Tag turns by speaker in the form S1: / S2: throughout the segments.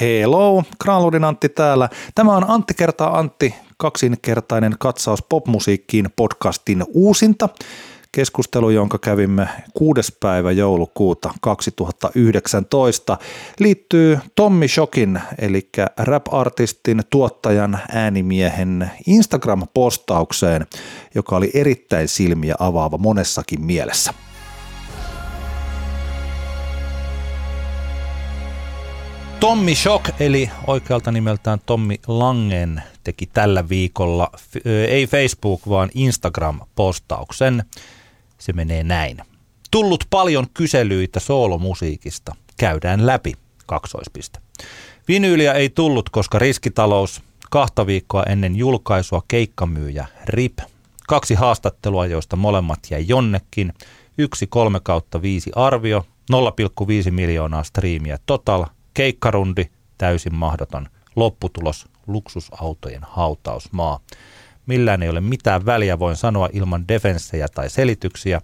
S1: Hello, Granlundin Antti täällä. Tämä on Antti kertaa Antti, kaksinkertainen katsaus popmusiikkiin podcastin uusinta. Keskustelu, jonka kävimme 6. päivä joulukuuta 2019, liittyy Tommi Shokin, eli rap-artistin, tuottajan, äänimiehen Instagram-postaukseen, joka oli erittäin silmiä avaava monessakin mielessä. Tommi Shock, eli oikealta nimeltään Tommi Langen, teki tällä viikolla, ei Facebook, vaan Instagram-postauksen. Se menee näin. Tullut paljon kyselyitä soolomusiikista. Käydään läpi. Kaksoispiste. Vinyyliä ei tullut, koska riskitalous. Kahta viikkoa ennen julkaisua keikkamyyjä RIP. Kaksi haastattelua, joista molemmat jäi jonnekin. Yksi kolme kautta viisi arvio. 0,5 miljoonaa striimiä total – keikkarundi, täysin mahdoton. Lopputulos, luksusautojen hautausmaa. Millään ei ole mitään väliä, voin sanoa ilman defenssejä tai selityksiä.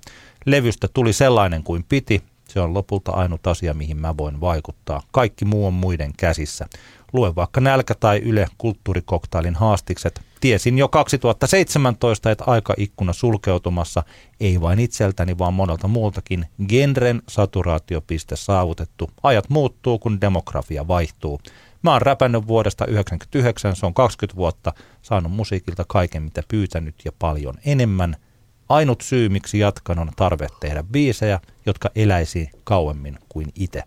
S1: Levystä tuli sellainen kuin piti. Se on lopulta ainut asia, mihin mä voin vaikuttaa. Kaikki muu on muiden käsissä. Lue vaikka nälkä tai Yle kulttuurikoktailin haastikset. Tiesin jo 2017, että aikaikkuna sulkeutumassa, ei vain itseltäni, vaan monelta muultakin. Genren saturaatiopiste saavutettu. Ajat muuttuu, kun demografia vaihtuu. Mä oon räpännyt vuodesta 1999, se on 20 vuotta, saanut musiikilta kaiken mitä pyytänyt ja paljon enemmän. Ainut syy, miksi jatkan, on tarve tehdä biisejä, jotka eläisi kauemmin kuin itse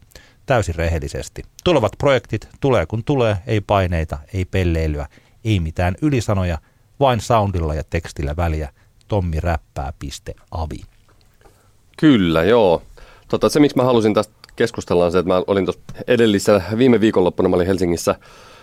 S1: täysin rehellisesti. Tulevat projektit tulee kun tulee, ei paineita, ei pelleilyä, ei mitään ylisanoja, vain soundilla ja tekstillä väliä. Tommi räppää.avi.
S2: Kyllä, joo. Tota, se, miksi mä halusin tästä keskustella, on se, että mä olin tuossa edellisellä viime viikonloppuna, mä olin Helsingissä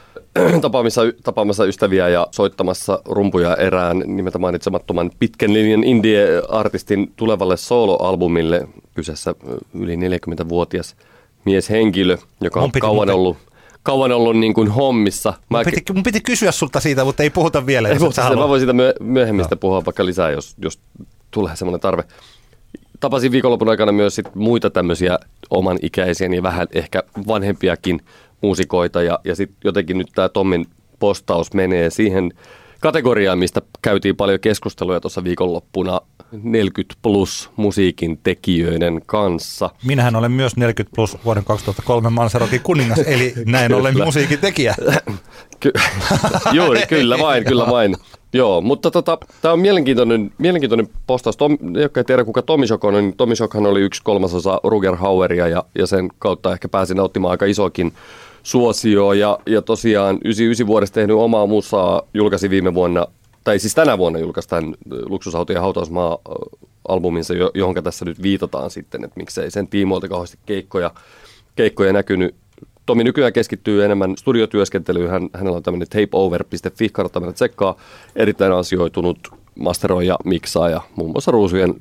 S2: tapaamassa, tapaamassa ystäviä ja soittamassa rumpuja erään nimeltä mainitsemattoman pitkän linjan indie-artistin tulevalle soloalbumille. Kyseessä yli 40-vuotias mieshenkilö, joka on kauan ollut, kauan ollut niin kuin hommissa.
S1: Mä mun, piti, mun piti kysyä sulta siitä, mutta ei puhuta vielä.
S2: Ei puhuta sitä, mä voin siitä myöhemmin no. puhua vaikka lisää, jos, jos tulee semmoinen tarve. Tapasin viikonlopun aikana myös sit muita tämmöisiä oman ikäisiä, niin vähän ehkä vanhempiakin muusikoita. Ja, ja sitten jotenkin nyt tämä Tommin postaus menee siihen kategoriaan, mistä käytiin paljon keskusteluja tuossa viikonloppuna 40 plus musiikin tekijöiden kanssa.
S1: Minähän olen myös 40 plus vuoden 2003 Mansarokin kuningas, eli näin olen musiikin tekijä.
S2: Ky- Juuri, kyllä vain, kyllä vain. Joo, mutta tota, tämä on mielenkiintoinen, mielenkiintoinen postaus. Tom, jotka ei tiedä kuka Tommy Shock on, niin Tommy Shockhan oli yksi kolmasosa Ruger Haueria ja, ja sen kautta ehkä pääsin nauttimaan aika isokin suosio ja, ja tosiaan 99 vuodesta tehnyt omaa musaa, julkaisi viime vuonna, tai siis tänä vuonna julkaisi tämän Luksusautojen hautausmaa albuminsa, johon tässä nyt viitataan sitten, että miksei sen tiimoilta kauheasti keikkoja, keikkoja näkynyt. Tomi nykyään keskittyy enemmän studiotyöskentelyyn. Hän, hänellä on tämmöinen tapeover.fi, kannattaa mennä tsekkaa. Erittäin asioitunut masteroija, miksaaja, muun muassa Ruusujen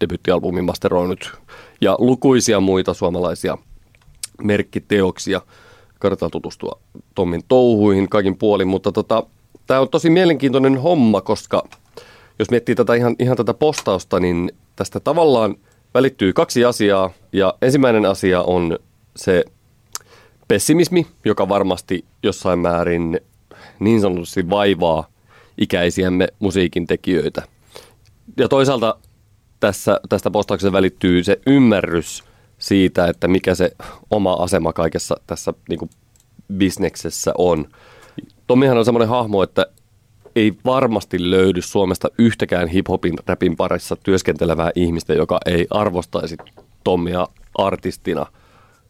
S2: debyttialbumin masteroinut ja lukuisia muita suomalaisia merkkiteoksia kannattaa tutustua Tommin touhuihin kaikin puolin, mutta tota, tämä on tosi mielenkiintoinen homma, koska jos miettii tätä ihan, ihan tätä postausta, niin tästä tavallaan välittyy kaksi asiaa. Ja ensimmäinen asia on se pessimismi, joka varmasti jossain määrin niin sanotusti vaivaa ikäisiämme musiikin tekijöitä. Ja toisaalta tässä, tästä postauksesta välittyy se ymmärrys siitä, että mikä se oma asema kaikessa tässä niin kuin bisneksessä on. Tomihan on semmoinen hahmo, että ei varmasti löydy Suomesta yhtäkään hiphopin rapin parissa työskentelevää ihmistä, joka ei arvostaisi Tommia artistina,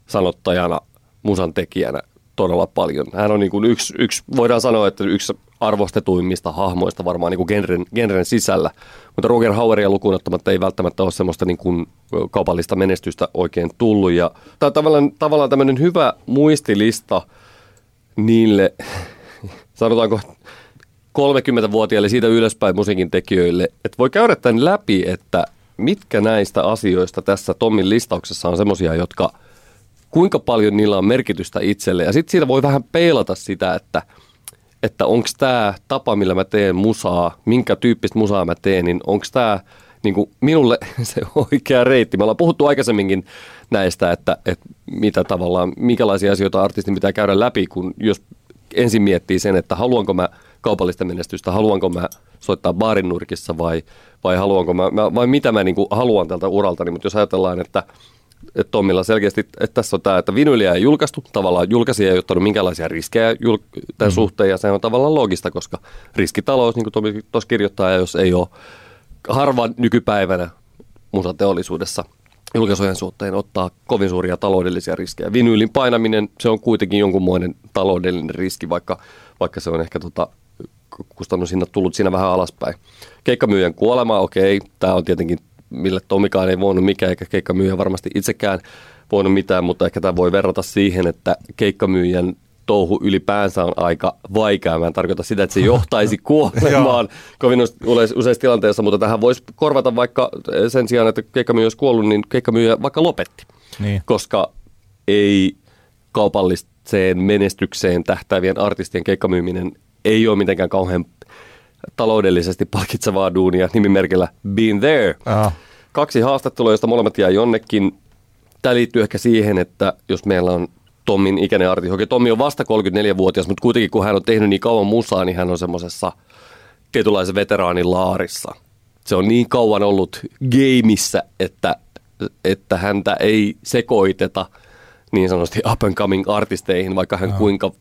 S2: sanottajana, musan tekijänä todella paljon. Hän on niin kuin yksi, yksi, voidaan sanoa, että yksi arvostetuimmista hahmoista varmaan niin kuin genren, genren sisällä. Mutta Roger Haueria lukuun ottamatta ei välttämättä ole semmoista niin kuin kaupallista menestystä oikein tullut. Ja tämä on tavallaan, tavallaan tämmöinen hyvä muistilista niille, sanotaanko 30-vuotiaille siitä ylöspäin musiikin tekijöille, että voi käydä tämän läpi, että mitkä näistä asioista tässä Tommin listauksessa on semmoisia, jotka kuinka paljon niillä on merkitystä itselle. Ja sitten siitä voi vähän peilata sitä, että – että onko tämä tapa, millä mä teen musaa, minkä tyyppistä musaa mä teen, niin onko tämä niin minulle se oikea reitti. Me ollaan puhuttu aikaisemminkin näistä, että, että mitä tavallaan, minkälaisia asioita artistin pitää käydä läpi, kun jos ensin miettii sen, että haluanko mä kaupallista menestystä, haluanko mä soittaa baarin nurkissa vai, vai haluanko mä, vai mitä mä niin haluan tältä uralta, mutta jos ajatellaan, että että Tommilla selkeästi, että tässä on tämä, että vinyliä ei julkaistu, tavallaan julkaisija ei ottanut minkälaisia riskejä jul- tämän mm. suhteen, ja se on tavallaan logista, koska riskitalous, niin kuin Tommi tuossa kirjoittaa, ja jos ei ole harva nykypäivänä musateollisuudessa julkaisujen suhteen ottaa kovin suuria taloudellisia riskejä. Vinyylin painaminen, se on kuitenkin jonkunmoinen taloudellinen riski, vaikka, vaikka se on ehkä tota, kustannushinnat tullut siinä vähän alaspäin. Keikkamyyjän kuolema, okei, tämä on tietenkin mille Tomikaan ei voinut mikään, eikä keikkamyyjä varmasti itsekään voinut mitään, mutta ehkä tämä voi verrata siihen, että keikkamyyjän touhu ylipäänsä on aika vaikeaa. Mä en tarkoita sitä, että se johtaisi kuolemaan kovin useissa tilanteissa, mutta tähän voisi korvata vaikka sen sijaan, että keikkamyyjä olisi kuollut, niin keikkamyyjä vaikka lopetti. Niin. Koska ei kaupalliseen menestykseen tähtäävien artistien keikkamyyminen ei ole mitenkään kauhean taloudellisesti palkitsevaa duunia nimimerkillä Been There. Aha. Kaksi haastattelua, joista molemmat jää jonnekin. Tämä liittyy ehkä siihen, että jos meillä on Tommin ikäinen artisti. Okei, Tommi on vasta 34-vuotias, mutta kuitenkin kun hän on tehnyt niin kauan musaa, niin hän on semmoisessa tietynlaisen veteraanin laarissa. Se on niin kauan ollut gameissa, että, että häntä ei sekoiteta niin sanotusti up and coming artisteihin, vaikka hän no. kuinka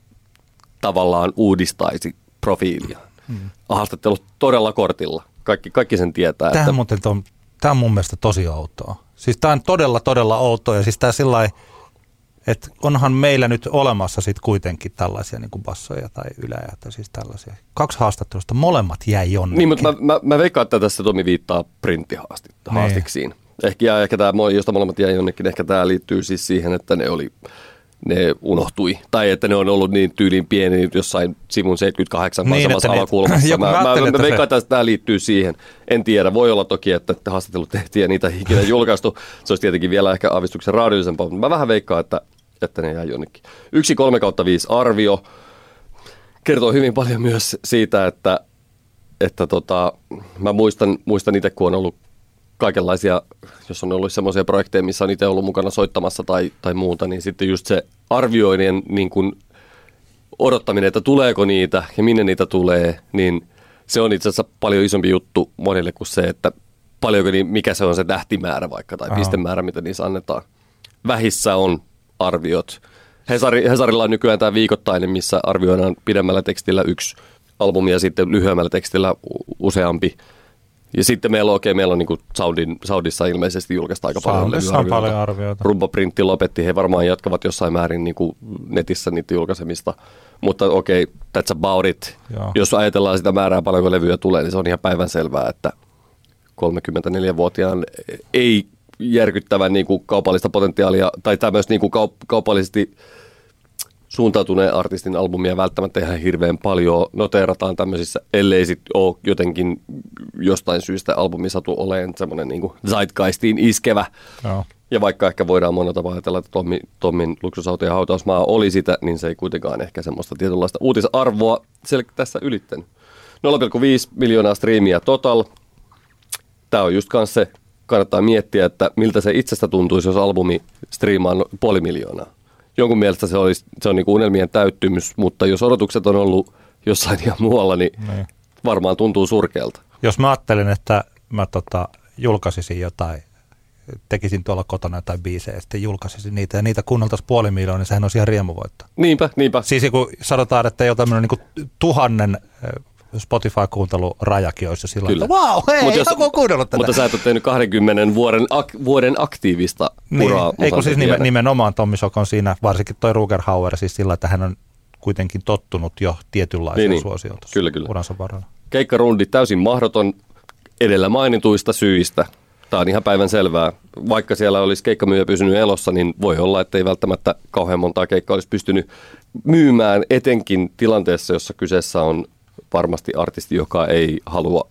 S2: tavallaan uudistaisi profiilia. Hmm. Haastattelut todella kortilla. Kaikki, kaikki sen tietää.
S1: Tämä, että... muuten on, tämä on mun mielestä tosi outoa. Siis tämä on todella, todella outoa. Ja siis tämä sillä että onhan meillä nyt olemassa sitten kuitenkin tällaisia niin kuin bassoja tai ylejä, tai siis tällaisia. Kaksi haastattelusta, molemmat jäi jonnekin.
S2: Niin, mutta mä, mä, mä veikkaan, että tässä Tomi viittaa printtihaastiksiin. Niin. Ehkä, ja ehkä tämä, josta molemmat jäi jonnekin, ehkä tämä liittyy siis siihen, että ne oli ne unohtui. Tai että ne on ollut niin tyylin pieni jossain sivun 78 niin, samassa alakulmassa. Mä, mä, mä, mä veikkaan, että tämä liittyy siihen. En tiedä. Voi olla toki, että haastattelut tehtiin ja niitä ei ikinä julkaistu. Se olisi tietenkin vielä ehkä aavistuksen raadillisempaa, mutta mä vähän veikkaan, että, että ne jää jonnekin. Yksi 3 kautta 5 arvio kertoo hyvin paljon myös siitä, että, että tota, mä muistan, muistan itse, kun on ollut kaikenlaisia, jos on ollut semmoisia projekteja, missä on itse ollut mukana soittamassa tai, tai muuta, niin sitten just se arvioinnin niin kuin odottaminen, että tuleeko niitä ja minne niitä tulee, niin se on itse asiassa paljon isompi juttu monille kuin se, että paljonko niin, mikä se on se tähtimäärä vaikka tai Aha. pistemäärä, mitä niissä annetaan. Vähissä on arviot. Hesari, Hesarilla on nykyään tämä viikoittainen, missä arvioidaan pidemmällä tekstillä yksi albumi ja sitten lyhyemmällä tekstillä useampi. Ja sitten meillä on, okay, meillä on niin kuin Saudin, Saudissa ilmeisesti julkaista aika paljon
S1: on paljon arvioita.
S2: Rumpoprintti lopetti, he varmaan jatkavat jossain määrin niin kuin netissä niitä julkaisemista. Mutta okei, okay, that's about it. Joo. Jos ajatellaan sitä määrää paljonko levyjä tulee, niin se on ihan päivän selvää, että 34-vuotiaan ei järkyttävän niin kuin kaupallista potentiaalia tai tämmöistä niin kuin kaup- kaupallisesti suuntautuneen artistin albumia välttämättä ihan hirveän paljon noteerataan tämmöisissä, ellei sitten ole jotenkin jostain syystä albumi satu oleen semmoinen niin zeitgeistiin iskevä. Joo. Ja vaikka ehkä voidaan monella tavalla ajatella, että Tommi, Tommin luksusauto ja hautausmaa oli sitä, niin se ei kuitenkaan ehkä semmoista tietynlaista uutisarvoa sel- tässä ylittänyt. 0,5 miljoonaa striimiä total. Tämä on just kanssa se, kannattaa miettiä, että miltä se itsestä tuntuisi, jos albumi striimaa puoli miljoonaa jonkun mielestä se, olisi, se on niin kuin unelmien täyttymys, mutta jos odotukset on ollut jossain ihan muualla, niin, niin. varmaan tuntuu surkealta.
S1: Jos mä ajattelen, että mä tota, julkaisisin jotain, tekisin tuolla kotona jotain biisejä ja sitten julkaisisin niitä ja niitä kuunneltaisiin puoli miljoonaa, niin sehän olisi ihan riemuvoitto.
S2: Niinpä, niinpä.
S1: Siis kun sanotaan, että jo tämmöinen niin tuhannen Spotify-kuuntelurajakin olisi jo silloin, Kyllä. että wow, hei, Mut jos, kuunnellut tätä.
S2: Mutta sä et ole tehnyt 20 vuoden, ak, vuoden aktiivista
S1: niin,
S2: uraa.
S1: Ei kun siis nimen, nimenomaan Tommi Sokon siinä, varsinkin toi Rugerhauer, siis sillä, että hän on kuitenkin tottunut jo tietynlaiseen niin, niin. suosioon
S2: kyllä, kyllä.
S1: uransa varrella.
S2: Keikkarundi täysin mahdoton edellä mainituista syistä. Tämä on ihan päivän selvää. Vaikka siellä olisi keikkamyyjä pysynyt elossa, niin voi olla, että ei välttämättä kauhean montaa keikkaa olisi pystynyt myymään, etenkin tilanteessa, jossa kyseessä on varmasti artisti, joka ei halua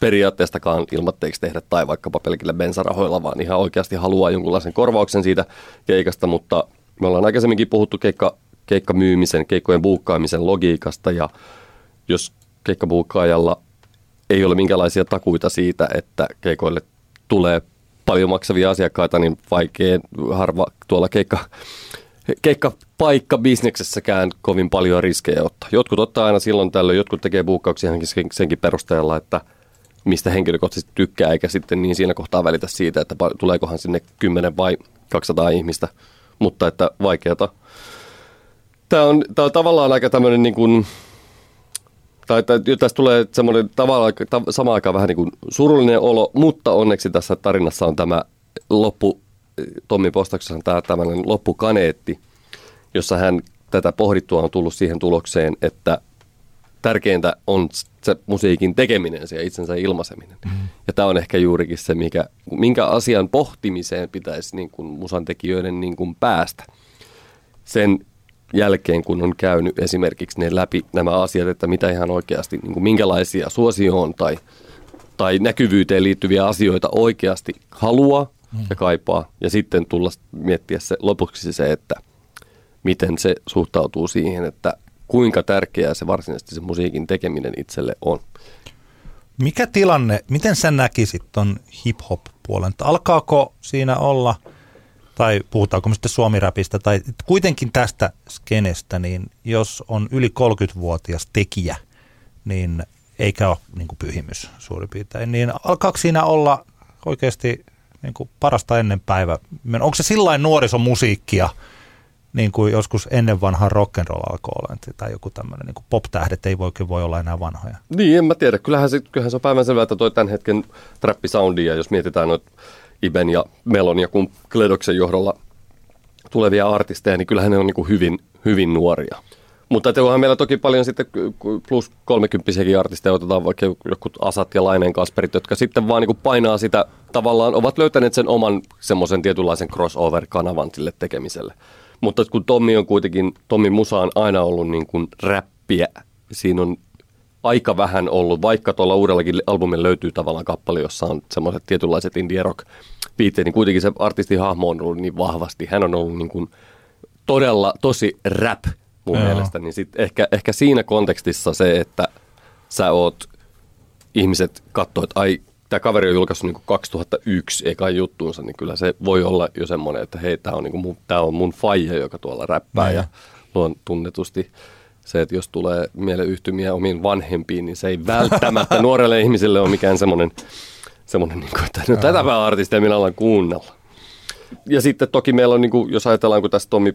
S2: periaatteestakaan ilmatteeksi tehdä tai vaikkapa pelkillä bensarahoilla, vaan ihan oikeasti haluaa jonkunlaisen korvauksen siitä keikasta, mutta me ollaan aikaisemminkin puhuttu keikka, keikkamyymisen, keikkojen buukkaamisen logiikasta ja jos keikkabuukkaajalla ei ole minkälaisia takuita siitä, että keikoille tulee paljon maksavia asiakkaita, niin vaikea harva tuolla keikka, keikkapaikka bisneksessäkään kovin paljon riskejä ottaa. Jotkut ottaa aina silloin tällöin, jotkut tekee buukkauksia senkin perusteella, että mistä henkilökohtaisesti tykkää, eikä sitten niin siinä kohtaa välitä siitä, että tuleekohan sinne 10 vai 200 ihmistä, mutta että vaikeata. Tämä on, tämä on tavallaan aika tämmöinen niin kuin, tai, tai tästä tulee semmoinen tavallaan ta, samaan aikaan vähän niin kuin surullinen olo, mutta onneksi tässä tarinassa on tämä loppu, Tommi Postaksessa on tämä tämmöinen loppukaneetti, jossa hän tätä pohdittua on tullut siihen tulokseen, että tärkeintä on se musiikin tekeminen ja itsensä ilmaiseminen. Mm. Ja tämä on ehkä juurikin se, mikä, minkä asian pohtimiseen pitäisi niin kuin musan tekijöiden niin kuin päästä. Sen jälkeen, kun on käynyt esimerkiksi ne läpi nämä asiat, että mitä ihan oikeasti, niin kuin minkälaisia suosioon tai, tai näkyvyyteen liittyviä asioita oikeasti haluaa mm. ja kaipaa. Ja sitten tulla miettiä se lopuksi se, että miten se suhtautuu siihen, että kuinka tärkeää se varsinaisesti se musiikin tekeminen itselle on.
S1: Mikä tilanne, miten sä näkisit ton hip-hop-puolen? Alkaako siinä olla, tai puhutaanko me sitten suomiräpistä, tai kuitenkin tästä skenestä, niin jos on yli 30-vuotias tekijä, niin eikä ole niin pyhimys suurin piirtein, niin alkaako siinä olla oikeasti niin kuin parasta ennen päivä? Onko se sillain nuorisomusiikkia, niin kuin joskus ennen vanhaa rock'n'roll alkoi olla, tai joku tämmöinen niin pop-tähdet ei voi, voi olla enää vanhoja.
S2: Niin, en mä tiedä. Kyllähän se, kyllähän se on päivänselvää, että toi tämän hetken trappisoundia, jos mietitään noita Iben ja Melon ja kun Kledoksen johdolla tulevia artisteja, niin kyllähän ne on niin kuin hyvin, hyvin nuoria. Mutta onhan meillä toki paljon sitten plus 30 artisteja, otetaan vaikka joku Asat ja Laineen Kasperit, jotka sitten vaan niin painaa sitä, tavallaan ovat löytäneet sen oman semmoisen tietynlaisen crossover-kanavan sille tekemiselle. Mutta kun Tommi on kuitenkin, Tommi Musa on aina ollut niin kuin räppiä, siinä on aika vähän ollut, vaikka tuolla uudellakin albumilla löytyy tavallaan kappale, jossa on semmoiset tietynlaiset indie rock niin kuitenkin se artistin hahmo on ollut niin vahvasti. Hän on ollut niin kuin todella tosi rap mun Joo. mielestä, niin sit ehkä, ehkä siinä kontekstissa se, että sä oot, ihmiset katsoo, että ai tämä kaveri on julkaissut niin 2001 eka juttuunsa, niin kyllä se voi olla jo semmoinen, että hei, tämä on, niin mun, tää on mun faija, joka tuolla räppää Näin. ja luon tunnetusti se, että jos tulee mieleyhtymiä omiin vanhempiin, niin se ei välttämättä nuorelle ihmiselle ole mikään semmoinen, semmoinen niin kuin, että no tätäpä artistia minä alan kuunnella. Ja sitten toki meillä on, niin kuin, jos ajatellaan, kun tässä Tomi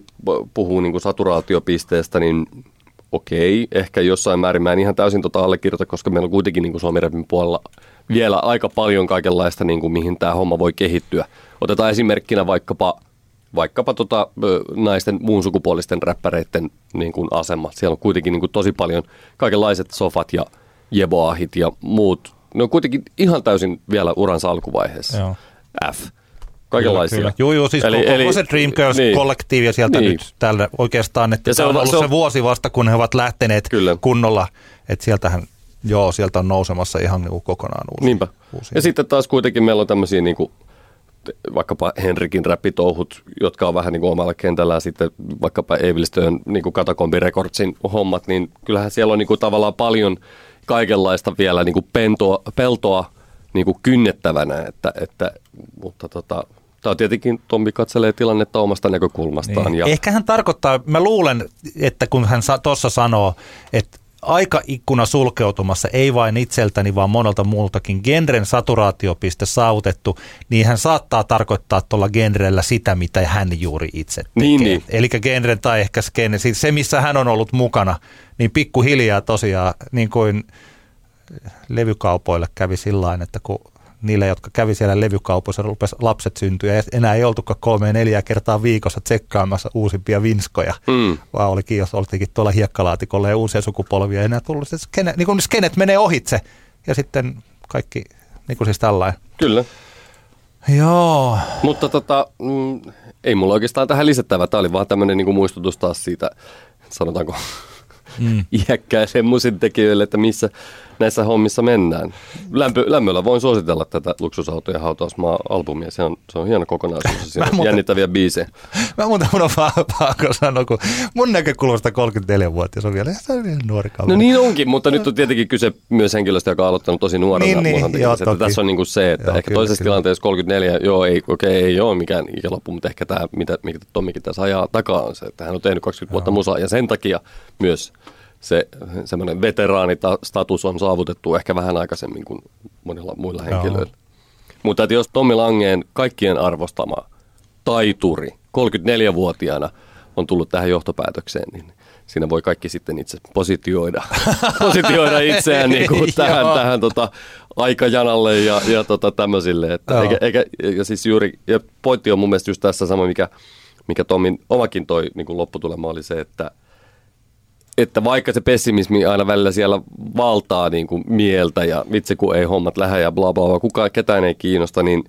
S2: puhuu niin kuin saturaatiopisteestä, niin okei, ehkä jossain määrin mä en ihan täysin tota allekirjoita, koska meillä on kuitenkin niin kuin Suomi puolella vielä aika paljon kaikenlaista, niin kuin, mihin tämä homma voi kehittyä. Otetaan esimerkkinä vaikkapa, vaikkapa tota, naisten muun sukupuolisten räppäreiden niin kuin asema. Siellä on kuitenkin niin kuin, tosi paljon kaikenlaiset sofat ja jeboahit ja muut. Ne on kuitenkin ihan täysin vielä uransa alkuvaiheessa. Joo. F kaikenlaisia. Kyllä,
S1: kyllä. Joo, joo, siis eli, koko eli, se Dreamgirls-kollektiivi niin, sieltä niin. nyt tällä oikeastaan, että ja se on, ollut se, on, se vuosi vasta, kun he ovat lähteneet kyllä. kunnolla, että sieltähän Joo, sieltä on nousemassa ihan niin kuin kokonaan uusi.
S2: Niinpä. Uusi. Ja sitten taas kuitenkin meillä on tämmöisiä niin kuin, vaikkapa Henrikin räppitouhut, jotka on vähän niin kuin omalla kentällä ja sitten vaikkapa Evilstön niin kuin Katakombi Recordsin hommat, niin kyllähän siellä on niin kuin tavallaan paljon kaikenlaista vielä niin kuin pentoa, peltoa niin kuin kynnettävänä, että, että, mutta tota, Tämä on tietenkin, Tommi katselee tilannetta omasta näkökulmastaan. Niin.
S1: Ja... Ehkä hän tarkoittaa, mä luulen, että kun hän tuossa sanoo, että aikaikkuna sulkeutumassa, ei vain itseltäni, vaan monelta muultakin genren saturaatiopiste saavutettu, niin hän saattaa tarkoittaa tuolla genrellä sitä, mitä hän juuri itse tekee. Niin, niin. Eli genren tai ehkä skene, siis se missä hän on ollut mukana, niin pikkuhiljaa tosiaan niin kuin levykaupoille kävi sillä että kun niille, jotka kävi siellä levykaupoissa, rupesi lapset syntyä ja enää ei oltukaan kolme neljä kertaa viikossa tsekkaamassa uusimpia vinskoja, mm. vaan olikin, jos oltikin tuolla hiekkalaatikolla ja uusia sukupolvia, enää tullut se skene, niin kuin skenet menee ohitse ja sitten kaikki niin kuin siis tällainen.
S2: Kyllä.
S1: Joo.
S2: Mutta tota, mm, ei mulla oikeastaan tähän lisättävä. Tämä oli vaan tämmöinen niin muistutus taas siitä, sanotaanko mm. iäkkäille musintekijöille, että missä näissä hommissa mennään. Lämpö, lämmöllä voin suositella tätä luksusautojen hautausmaa-albumia. Se on, se on hieno kokonaisuus. Siinä on muuten, jännittäviä biisejä.
S1: Mä muuten mun on pakko sanoa, kun mun näkökulmasta 34-vuotias on vielä se on nuori kaveri.
S2: No niin onkin, mutta nyt on tietenkin kyse myös henkilöstä, joka on aloittanut tosi nuorena. Niin, niin, joo, että tässä on niin kuin se, että joo, ehkä kyllä, toisessa kyllä. tilanteessa 34, joo, ei, okei, okay, ei ole mikään ikäloppu, mutta ehkä tämä, mitä, mitä Tommikin tässä ajaa takaa on se, että hän on tehnyt 20 vuotta musaa ja sen takia myös se semmoinen veteraanistatus on saavutettu ehkä vähän aikaisemmin kuin monilla muilla henkilöillä. Mutta että jos Tommi Langeen kaikkien arvostama taituri 34-vuotiaana on tullut tähän johtopäätökseen, niin siinä voi kaikki sitten itse positioida, positioida itseään niin kuin tähän, tähän tota, aikajanalle ja, ja tota, tämmöisille. Että eikä, eikä, ja siis juuri, ja pointti on mun mielestä just tässä sama, mikä, mikä Tomin omakin toi niin kuin lopputulema oli se, että – että vaikka se pessimismi aina välillä siellä valtaa niin kuin mieltä ja vitsi kun ei hommat lähde ja bla bla bla, kukaan ketään ei kiinnosta, niin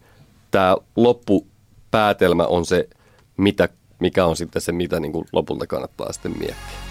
S2: tämä loppupäätelmä on se, mitä, mikä on sitten se, mitä niin kuin lopulta kannattaa sitten miettiä.